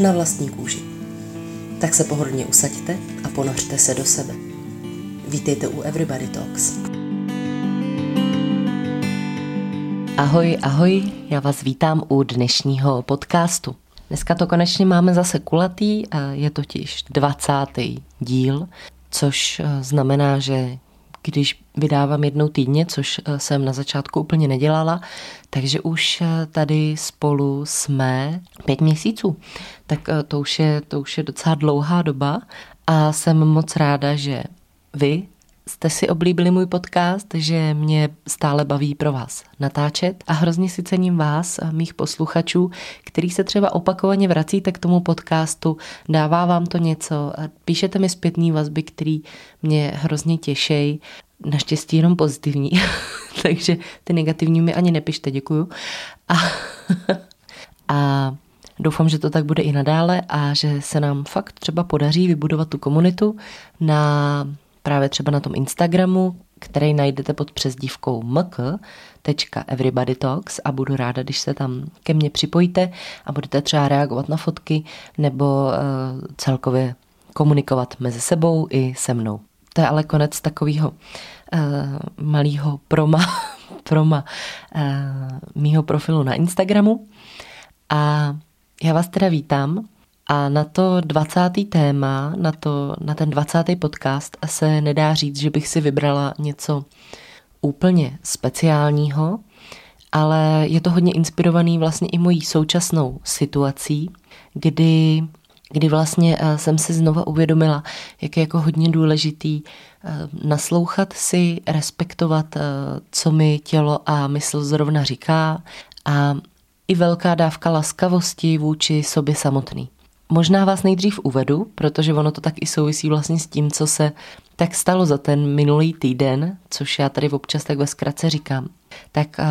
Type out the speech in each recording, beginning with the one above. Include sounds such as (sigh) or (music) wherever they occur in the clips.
na vlastní kůži. Tak se pohodlně usaďte a ponořte se do sebe. Vítejte u Everybody Talks. Ahoj, ahoj, já vás vítám u dnešního podcastu. Dneska to konečně máme zase kulatý, je totiž 20. díl, což eh, znamená, že když vydávám jednou týdně, což eh, jsem na začátku úplně nedělala, takže už eh, tady spolu jsme pět měsíců. Tak eh, to už je, to už je docela dlouhá doba a jsem moc ráda, že vy jste si oblíbili můj podcast, že mě stále baví pro vás natáčet a hrozně si cením vás, mých posluchačů, který se třeba opakovaně vracíte k tomu podcastu, dává vám to něco, píšete mi zpětný vazby, který mě hrozně těšej, naštěstí jenom pozitivní, (laughs) takže ty negativní mi ani nepište, děkuju. A, (laughs) a Doufám, že to tak bude i nadále a že se nám fakt třeba podaří vybudovat tu komunitu na právě třeba na tom Instagramu, který najdete pod přezdívkou mk.everybodytalks a budu ráda, když se tam ke mně připojíte a budete třeba reagovat na fotky nebo uh, celkově komunikovat mezi sebou i se mnou. To je ale konec takového uh, malého proma, (laughs) proma uh, mýho profilu na Instagramu. A já vás teda vítám a na to 20. téma, na, to, na ten 20. podcast se nedá říct, že bych si vybrala něco úplně speciálního, ale je to hodně inspirovaný vlastně i mojí současnou situací, kdy, kdy vlastně eh, jsem si znova uvědomila, jak je jako hodně důležitý eh, naslouchat si, respektovat, eh, co mi tělo a mysl zrovna říká a i velká dávka laskavosti vůči sobě samotný. Možná vás nejdřív uvedu, protože ono to tak i souvisí vlastně s tím, co se tak stalo za ten minulý týden, což já tady občas tak ve zkratce říkám. Tak uh,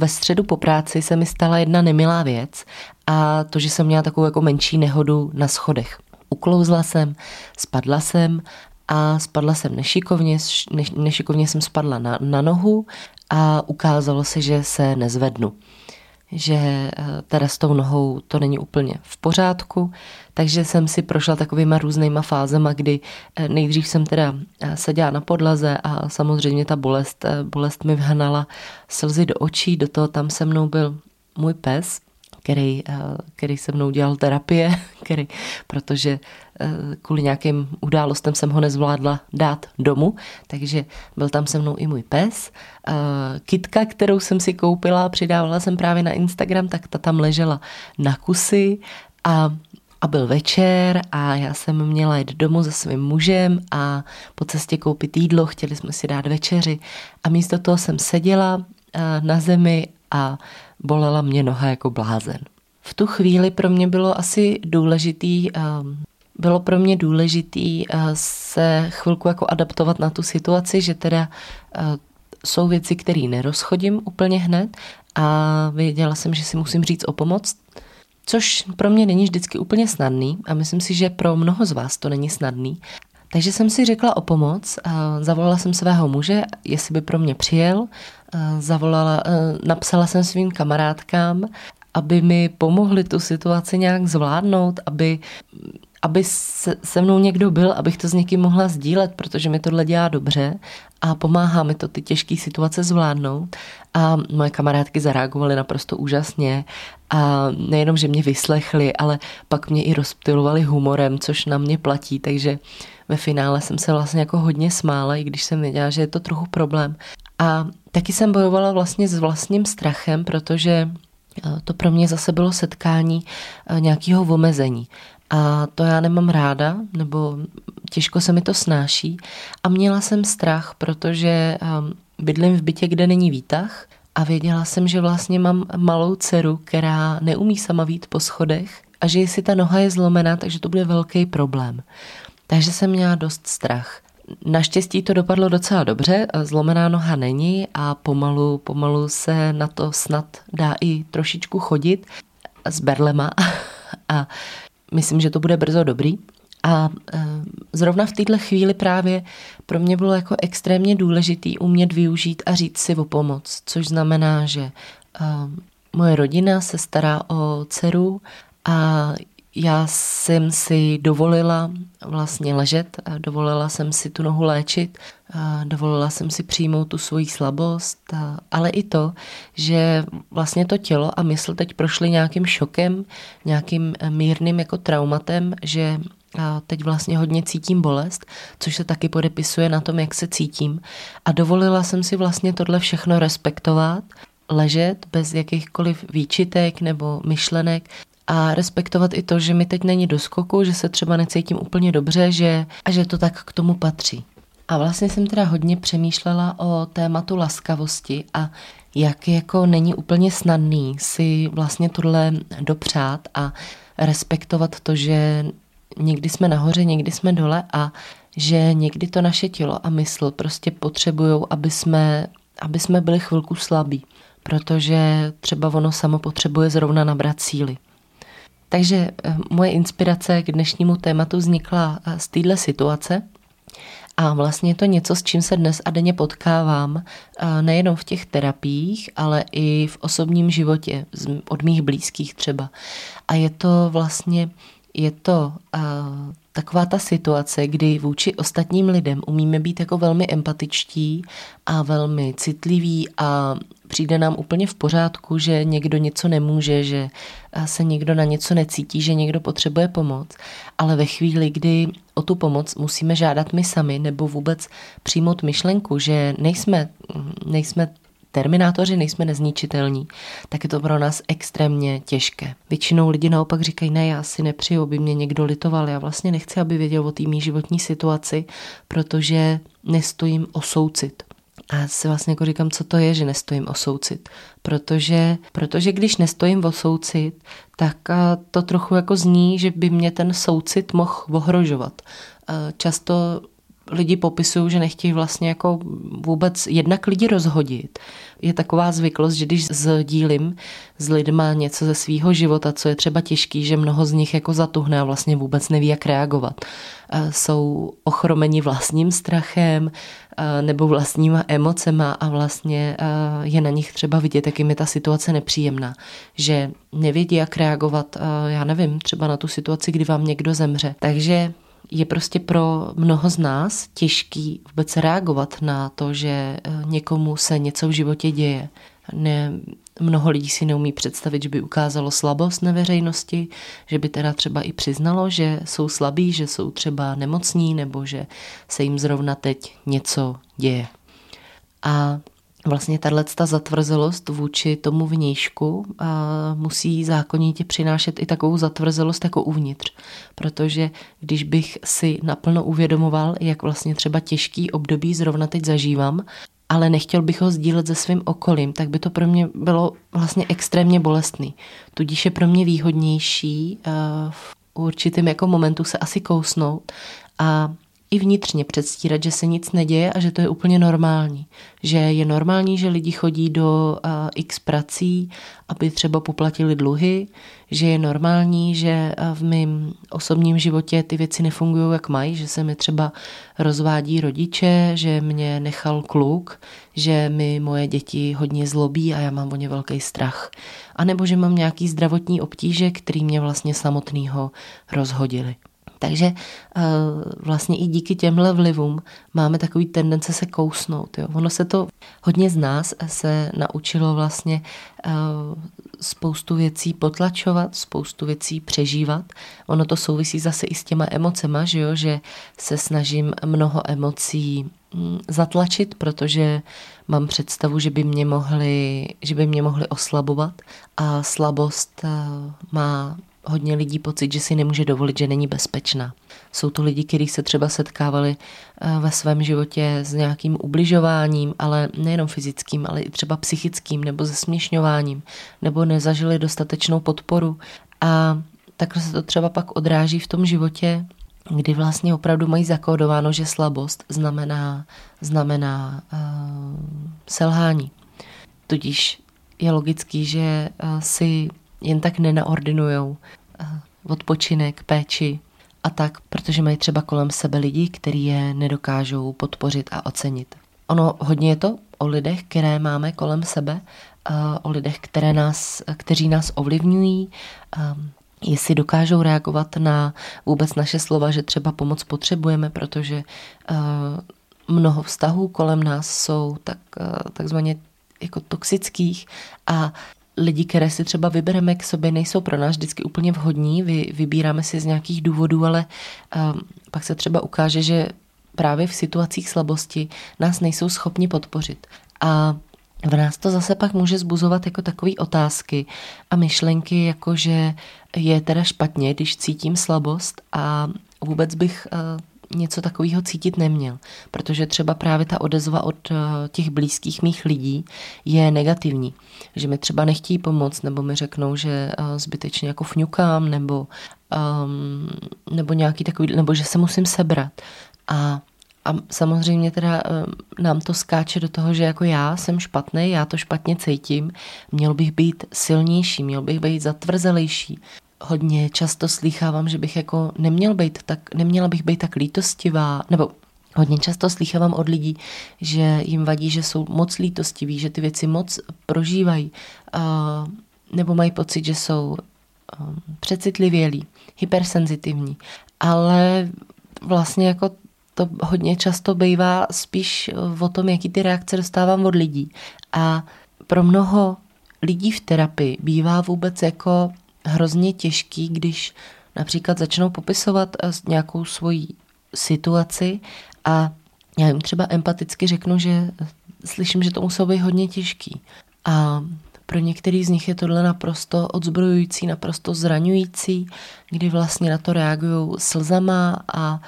ve středu po práci se mi stala jedna nemilá věc a to, že jsem měla takovou jako menší nehodu na schodech. Uklouzla jsem, spadla jsem a spadla jsem nešikovně, ne, nešikovně jsem spadla na, na nohu a ukázalo se, že se nezvednu že eh, teda s tou nohou to není úplně v pořádku, takže jsem si prošla takovýma různýma fázema, kdy eh, nejdřív jsem teda eh, seděla na podlaze a samozřejmě ta bolest, bolest mi vhnala slzy do očí, do toho tam se mnou byl můj pes, který, který se mnou dělal terapie, (laughs) který, protože kvůli nějakým událostem jsem ho nezvládla dát domů, takže byl tam se mnou i můj pes. Kitka, kterou jsem si koupila, přidávala jsem právě na Instagram, tak ta tam ležela na kusy a a byl večer a já jsem měla jít domů se svým mužem a po cestě koupit jídlo, chtěli jsme si dát večeři a místo toho jsem seděla na zemi a bolela mě noha jako blázen. V tu chvíli pro mě bylo asi důležitý bylo pro mě důležitý se chvilku jako adaptovat na tu situaci, že teda jsou věci, které nerozchodím úplně hned a věděla jsem, že si musím říct o pomoc, což pro mě není vždycky úplně snadný a myslím si, že pro mnoho z vás to není snadný. Takže jsem si řekla o pomoc, zavolala jsem svého muže, jestli by pro mě přijel, zavolala, napsala jsem svým kamarádkám, aby mi pomohli tu situaci nějak zvládnout, aby aby se, se mnou někdo byl, abych to s někým mohla sdílet, protože mi tohle dělá dobře a pomáhá mi to ty těžké situace zvládnout. A moje kamarádky zareagovaly naprosto úžasně a nejenom, že mě vyslechly, ale pak mě i rozptilovali humorem, což na mě platí, takže ve finále jsem se vlastně jako hodně smála, i když jsem věděla, že je to trochu problém. A taky jsem bojovala vlastně s vlastním strachem, protože eh, to pro mě zase bylo setkání eh, nějakého omezení. A to já nemám ráda, nebo těžko se mi to snáší. A měla jsem strach, protože um, bydlím v bytě, kde není výtah a věděla jsem, že vlastně mám malou dceru, která neumí sama vít po schodech a že jestli ta noha je zlomená, takže to bude velký problém. Takže jsem měla dost strach. Naštěstí to dopadlo docela dobře, zlomená noha není a pomalu, pomalu se na to snad dá i trošičku chodit s berlema (laughs) a myslím, že to bude brzo dobrý. A e, zrovna v této chvíli právě pro mě bylo jako extrémně důležitý umět využít a říct si o pomoc, což znamená, že e, moje rodina se stará o dceru a já jsem si dovolila vlastně ležet, dovolila jsem si tu nohu léčit, dovolila jsem si přijmout tu svoji slabost, ale i to, že vlastně to tělo a mysl teď prošly nějakým šokem, nějakým mírným jako traumatem, že teď vlastně hodně cítím bolest, což se taky podepisuje na tom, jak se cítím. A dovolila jsem si vlastně tohle všechno respektovat, ležet bez jakýchkoliv výčitek nebo myšlenek a respektovat i to, že mi teď není do skoku, že se třeba necítím úplně dobře že, a že to tak k tomu patří. A vlastně jsem teda hodně přemýšlela o tématu laskavosti a jak jako není úplně snadný si vlastně tohle dopřát a respektovat to, že někdy jsme nahoře, někdy jsme dole a že někdy to naše tělo a mysl prostě potřebují, aby jsme, aby jsme byli chvilku slabí, protože třeba ono samo potřebuje zrovna nabrat síly. Takže eh, moje inspirace k dnešnímu tématu vznikla eh, z téhle situace a vlastně je to něco, s čím se dnes a denně potkávám, eh, nejenom v těch terapiích, ale i v osobním životě, od mých blízkých třeba. A je to vlastně je to taková ta situace, kdy vůči ostatním lidem umíme být jako velmi empatičtí a velmi citliví a přijde nám úplně v pořádku, že někdo něco nemůže, že se někdo na něco necítí, že někdo potřebuje pomoc. Ale ve chvíli, kdy o tu pomoc musíme žádat my sami nebo vůbec přijmout myšlenku, že nejsme, nejsme terminátoři, nejsme nezničitelní, tak je to pro nás extrémně těžké. Většinou lidi naopak říkají, ne, já si nepřiju, aby mě někdo litoval, já vlastně nechci, aby věděl o té mý životní situaci, protože nestojím o soucit. A já si vlastně jako říkám, co to je, že nestojím o soucit. Protože, protože když nestojím o soucit, tak to trochu jako zní, že by mě ten soucit mohl ohrožovat. Často lidi popisují, že nechtějí vlastně jako vůbec jednak lidi rozhodit. Je taková zvyklost, že když sdílím s lidma něco ze svého života, co je třeba těžký, že mnoho z nich jako zatuhne a vlastně vůbec neví, jak reagovat. Jsou ochromeni vlastním strachem nebo vlastníma emocema a vlastně je na nich třeba vidět, jak jim je ta situace nepříjemná. Že nevědí, jak reagovat, já nevím, třeba na tu situaci, kdy vám někdo zemře. Takže je prostě pro mnoho z nás těžký vůbec reagovat na to, že eh, někomu se něco v životě děje. Ne, mnoho lidí si neumí představit, že by ukázalo slabost na veřejnosti, že by teda třeba i přiznalo, že jsou slabí, že jsou třeba nemocní nebo že se jim zrovna teď něco děje. A vlastně tato zatvrzelost vůči tomu vnějšku musí zákonitě přinášet i takovou zatvrzelost jako uvnitř. Protože když bych si naplno uvědomoval, jak vlastně třeba těžký období zrovna teď zažívám, ale nechtěl bych ho sdílet se svým okolím, tak by to pro mě bylo vlastně extrémně bolestný. Tudíž je pro mě výhodnější v určitém jako momentu se asi kousnout a i vnitřně předstírat, že se nic neděje a že to je úplně normální. Že je normální, že lidi chodí do uh, x prací, aby třeba poplatili dluhy, že je normální, že v mém osobním životě ty věci nefungují, jak mají, že se mi třeba rozvádí rodiče, že mě nechal kluk, že mi moje děti hodně zlobí a já mám o ně velký strach. A nebo že mám nějaký zdravotní obtíže, který mě vlastně samotného rozhodili. Takže eh, vlastně i díky těmhle vlivům máme takový tendence se kousnout. Jo. Ono se to, hodně z nás se naučilo vlastně eh, spoustu věcí potlačovat, spoustu věcí přežívat. Ono to souvisí zase i s těma emocema, že, jo? že se snažím mnoho emocí hm, zatlačit, protože mám představu, že by mě mohly, že by mě mohly oslabovat a slabost eh, má hodně lidí pocit, že si nemůže dovolit, že není bezpečná. Jsou to lidi, kteří se třeba setkávali eh, ve svém životě s nějakým ubližováním, ale nejenom fyzickým, ale i třeba psychickým nebo zesměšňováním, nebo nezažili dostatečnou podporu. A takhle se to třeba pak odráží v tom životě, kdy vlastně opravdu mají zakódováno, že slabost znamená, znamená uh, selhání. Tudíž je logický, že uh, si jen tak nenaordinujou uh, odpočinek, péči a tak, protože mají třeba kolem sebe lidi, kteří je nedokážou podpořit a ocenit. Ono hodně je to o lidech, které máme kolem sebe, o lidech, které nás, kteří nás ovlivňují, jestli dokážou reagovat na vůbec naše slova, že třeba pomoc potřebujeme, protože mnoho vztahů kolem nás jsou tak, takzvaně jako toxických a lidi, které si třeba vybereme k sobě, nejsou pro nás vždycky úplně vhodní, Vy, vybíráme si z nějakých důvodů, ale um, pak se třeba ukáže, že právě v situacích slabosti nás nejsou schopni podpořit. A v nás to zase pak může zbuzovat jako takové otázky a myšlenky, jako že je teda špatně, když cítím slabost a vůbec bych uh, něco takového cítit neměl, protože třeba právě ta odezva od eh, těch blízkých mých lidí je negativní, že mi třeba nechtějí pomoct, nebo mi řeknou, že eh, zbytečně jako fňukám, nebo, um, nebo nějaký takový, nebo že se musím sebrat. A a samozřejmě teda nám to skáče do toho, že jako já jsem špatný, já to špatně cítím, měl bych být silnější, měl bych být zatvrzelejší, hodně často slýchávám, že bych jako neměl být tak, neměla bych být tak lítostivá, nebo hodně často slýchávám od lidí, že jim vadí, že jsou moc lítostiví, že ty věci moc prožívají, nebo mají pocit, že jsou uh, přecitlivělí, hypersenzitivní. Ale vlastně jako to hodně často bývá spíš o tom, jaký ty reakce dostávám od lidí. A pro mnoho lidí v terapii bývá vůbec jako hrozně těžký, když například začnou popisovat eh, nějakou svoji situaci a já jim třeba empaticky řeknu, že eh, slyším, že to muselo být hodně těžký. A pro některý z nich je tohle naprosto odzbrojující, naprosto zraňující, kdy vlastně na to reagují slzama a, a,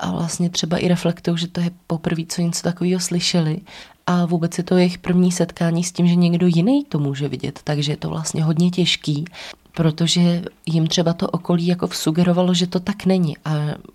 a vlastně třeba i reflektují, že to je poprvé, co něco takového slyšeli. A vůbec je to jejich první setkání s tím, že někdo jiný to může vidět, takže je to vlastně hodně těžký, protože jim třeba to okolí jako vsugerovalo, že to tak není. A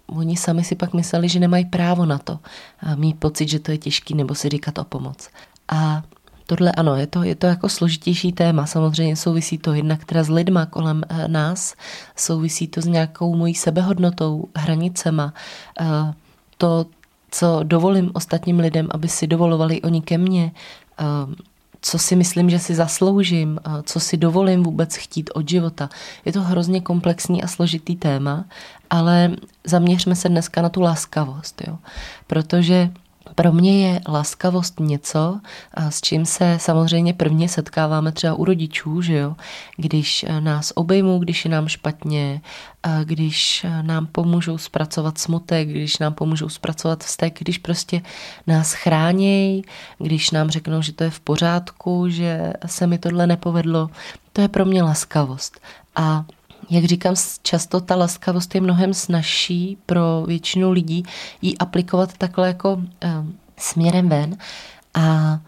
oni sami si pak mysleli, že nemají právo na to a mít pocit, že to je těžký nebo si říkat o pomoc. A Tohle ano, je to, je to jako složitější téma. Samozřejmě souvisí to jednak teda s lidma kolem eh, nás, souvisí to s nějakou mojí sebehodnotou, hranicema. Eh, to, co dovolím ostatním lidem, aby si dovolovali oni ke mně, ehm, co si myslím, že si zasloužím, co si dovolím vůbec chtít od života. Je to hrozně komplexní a složitý téma, ale zaměřme se dneska na tu laskavost, jo? protože pro mě je laskavost něco, s čím se samozřejmě prvně setkáváme třeba u rodičů, že jo? když nás obejmou, když je nám špatně, když nám pomůžou zpracovat smutek, když nám pomůžou zpracovat vztek, když prostě nás chránějí, když nám řeknou, že to je v pořádku, že se mi tohle nepovedlo, to je pro mě laskavost. A jak říkám, často ta laskavost je mnohem snažší pro většinu lidí ji aplikovat takhle jako uh, směrem ven a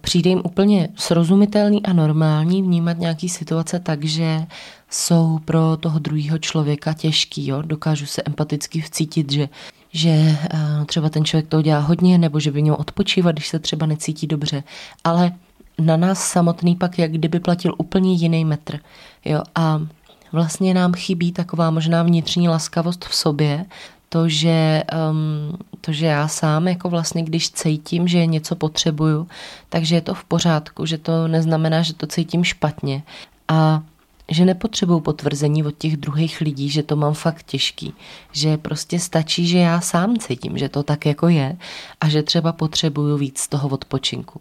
přijde jim úplně srozumitelný a normální vnímat nějaký situace tak, že jsou pro toho druhého člověka těžký. Jo? Dokážu se empaticky vcítit, že, že třeba ten člověk to dělá hodně, nebo že by měl odpočívat, když se třeba necítí dobře. Ale na nás samotný pak jak kdyby platil úplně jiný metr. Jo? A vlastně nám chybí taková možná vnitřní laskavost v sobě, to, že, um, to, že já sám, jako vlastně, když cítím, že něco potřebuju, takže je to v pořádku, že to neznamená, že to cítím špatně. A že nepotřebuju potvrzení od těch druhých lidí, že to mám fakt těžký. Že prostě stačí, že já sám cítím, že to tak jako je a že třeba potřebuju víc toho odpočinku.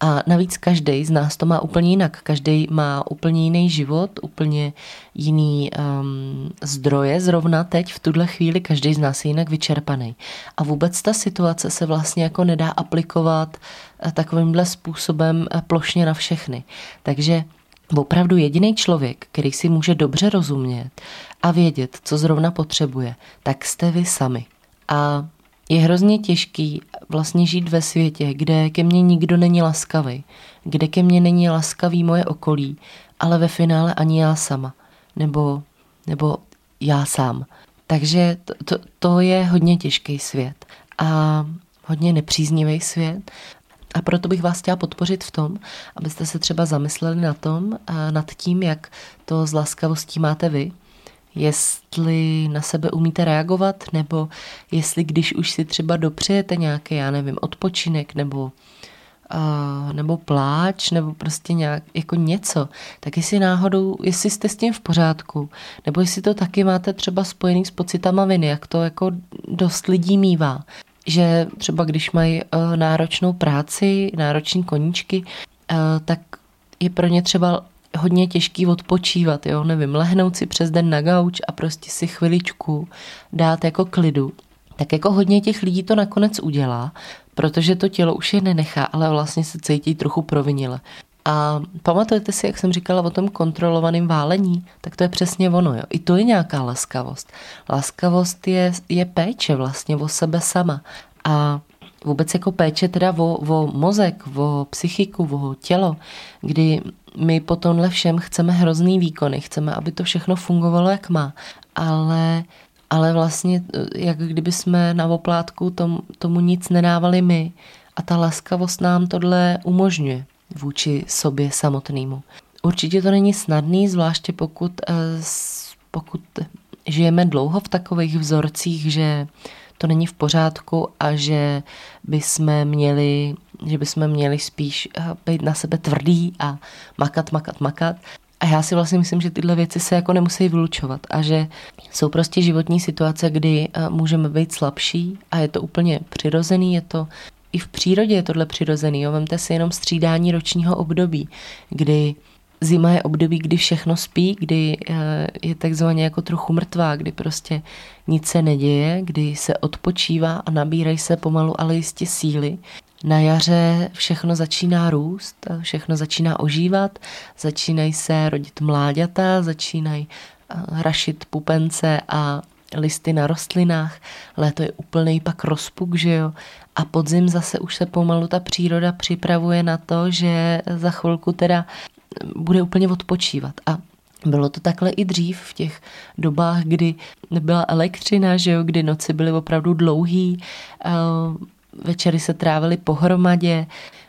A navíc každý z nás to má úplně jinak. Každý má úplně jiný život, úplně jiný um, zdroje. Zrovna teď, v tuhle chvíli, každý z nás je jinak vyčerpaný. A vůbec ta situace se vlastně jako nedá aplikovat eh, takovýmhle způsobem eh, plošně na všechny. Takže opravdu jediný člověk, který si může dobře rozumět a vědět, co zrovna potřebuje, tak jste vy sami. A je hrozně těžký vlastně žít ve světě, kde ke mně nikdo není laskavý, kde ke mně není laskavý moje okolí, ale ve finále ani já sama. nebo, nebo já sám. Takže to, to, to je hodně těžký svět a hodně nepříznivý svět. A proto bych vás chtěla podpořit v tom, abyste se třeba zamysleli na tom, nad tím, jak to s laskavostí máte vy, jestli na sebe umíte reagovat, nebo jestli když už si třeba dopřejete nějaký, já nevím, odpočinek, nebo uh, nebo pláč, nebo prostě nějak jako něco, tak jestli náhodou, jestli jste s tím v pořádku, nebo jestli to taky máte třeba spojený s pocitama viny, jak to jako dost lidí mívá. Že třeba když mají uh, náročnou práci, nároční koníčky, uh, tak je pro ně třeba hodně těžký odpočívat, jo, nevím, lehnout si přes den na gauč a prostě si chviličku dát jako klidu. Tak jako hodně těch lidí to nakonec udělá, protože to tělo už je nenechá, ale vlastně se cítí trochu provinile. A pamatujete si, jak jsem říkala o tom kontrolovaném válení, tak to je přesně ono. Jo. I to je nějaká laskavost. Laskavost je, je péče vlastně o sebe sama. A vůbec jako péče teda o, o mozek, o psychiku, o tělo, kdy my po tomhle všem chceme hrozný výkony, chceme, aby to všechno fungovalo, jak má, ale ale vlastně jak kdyby jsme na oplátku tom, tomu nic nedávali my a ta laskavost nám tohle umožňuje vůči sobě samotnému. Určitě to není snadný, zvláště pokud, eh, pokud žijeme dlouho v takových vzorcích, že to není v pořádku a že bychom měli, že bychom měli spíš eh, být na sebe tvrdý a makat, makat, makat. A já si vlastně myslím, že tyhle věci se jako nemusí vylučovat a že jsou prostě životní situace, kdy eh, můžeme být slabší a je to úplně přirozený, je to i v přírodě je tohle přirozený. Jo? Vemte si jenom střídání ročního období, kdy zima je období, kdy všechno spí, kdy eh, je takzvaně jako trochu mrtvá, kdy prostě nic se neděje, kdy se odpočívá a nabírají se pomalu, ale jistě síly. Na jaře všechno začíná růst, všechno začíná ožívat, začínají se rodit mláďata, začínají eh, rašit pupence a listy na rostlinách, léto je úplný pak rozpuk, že jo, a podzim zase už se pomalu ta příroda připravuje na to, že za chvilku teda bude úplně odpočívat. A bylo to takhle i dřív v těch dobách, kdy nebyla elektřina, že jo, kdy noci byly opravdu dlouhý, eh, večery se trávily pohromadě,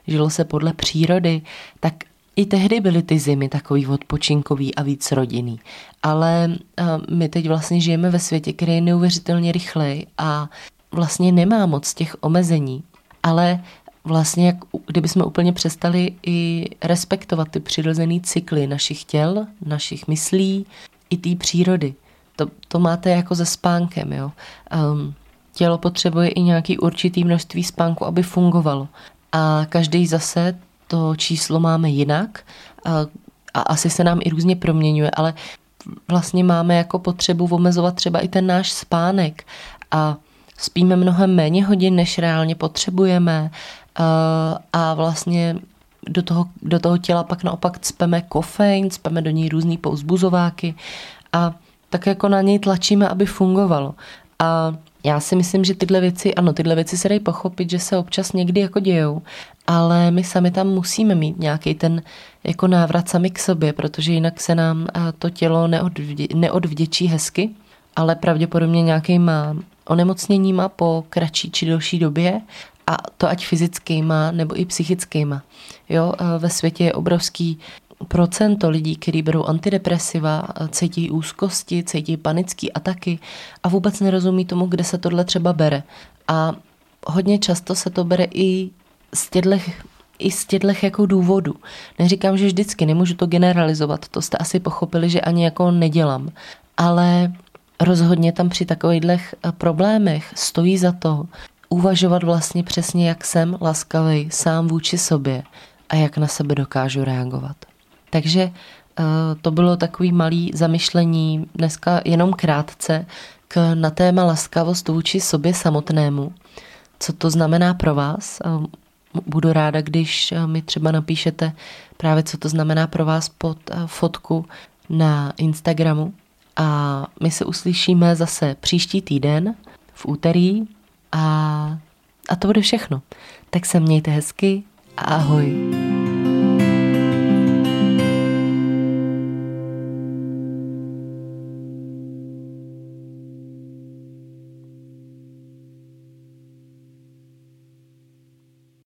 žilo se podle přírody, tak i tehdy byly ty zimy takový odpočinkový a víc rodinný. Ale eh, my teď vlastně žijeme ve světě, který je neuvěřitelně rychlej a vlastně nemá moc těch omezení. Ale vlastně, jak kdyby jsme úplně přestali i respektovat ty přirozené cykly našich těl, našich myslí, i té přírody. To, to máte jako se spánkem, jo. Um, tělo potřebuje i nějaký určitý množství spánku, aby fungovalo. A každý zase to číslo máme jinak a, a asi se nám i různě proměňuje, ale vlastně máme jako potřebu omezovat třeba i ten náš spánek a spíme mnohem méně hodin, než reálně potřebujeme a vlastně do toho, do toho těla pak naopak cpeme kofein, cpeme do něj různý pouzbuzováky a tak jako na něj tlačíme, aby fungovalo. A já si myslím, že tyhle věci, ano, tyhle věci se dají pochopit, že se občas někdy jako dějou, ale my sami tam musíme mít nějaký ten jako návrat sami k sobě, protože jinak se nám to tělo neodvdě, neodvděčí hezky, ale pravděpodobně nějakýma onemocněníma po kratší či delší době a to ať fyzickýma nebo i psychickýma. Jo, ve světě je obrovský procento lidí, kteří berou antidepresiva, cítí úzkosti, cítí panické ataky a vůbec nerozumí tomu, kde se tohle třeba bere. A hodně často se to bere i z těchto i z těchto jako důvodů. Neříkám, že vždycky, nemůžu to generalizovat, to jste asi pochopili, že ani jako nedělám. Ale rozhodně tam při takových problémech stojí za to uvažovat vlastně přesně, jak jsem laskavý sám vůči sobě a jak na sebe dokážu reagovat. Takže eh, to bylo takový malý zamyšlení dneska jenom krátce k, na téma laskavost vůči sobě samotnému. Co to znamená pro vás? Eh, budu ráda, když eh, mi třeba napíšete právě, co to znamená pro vás pod fotku na Instagramu. A my se uslyšíme zase příští týden v úterý a, a to bude všechno. Tak se mějte hezky a ahoj.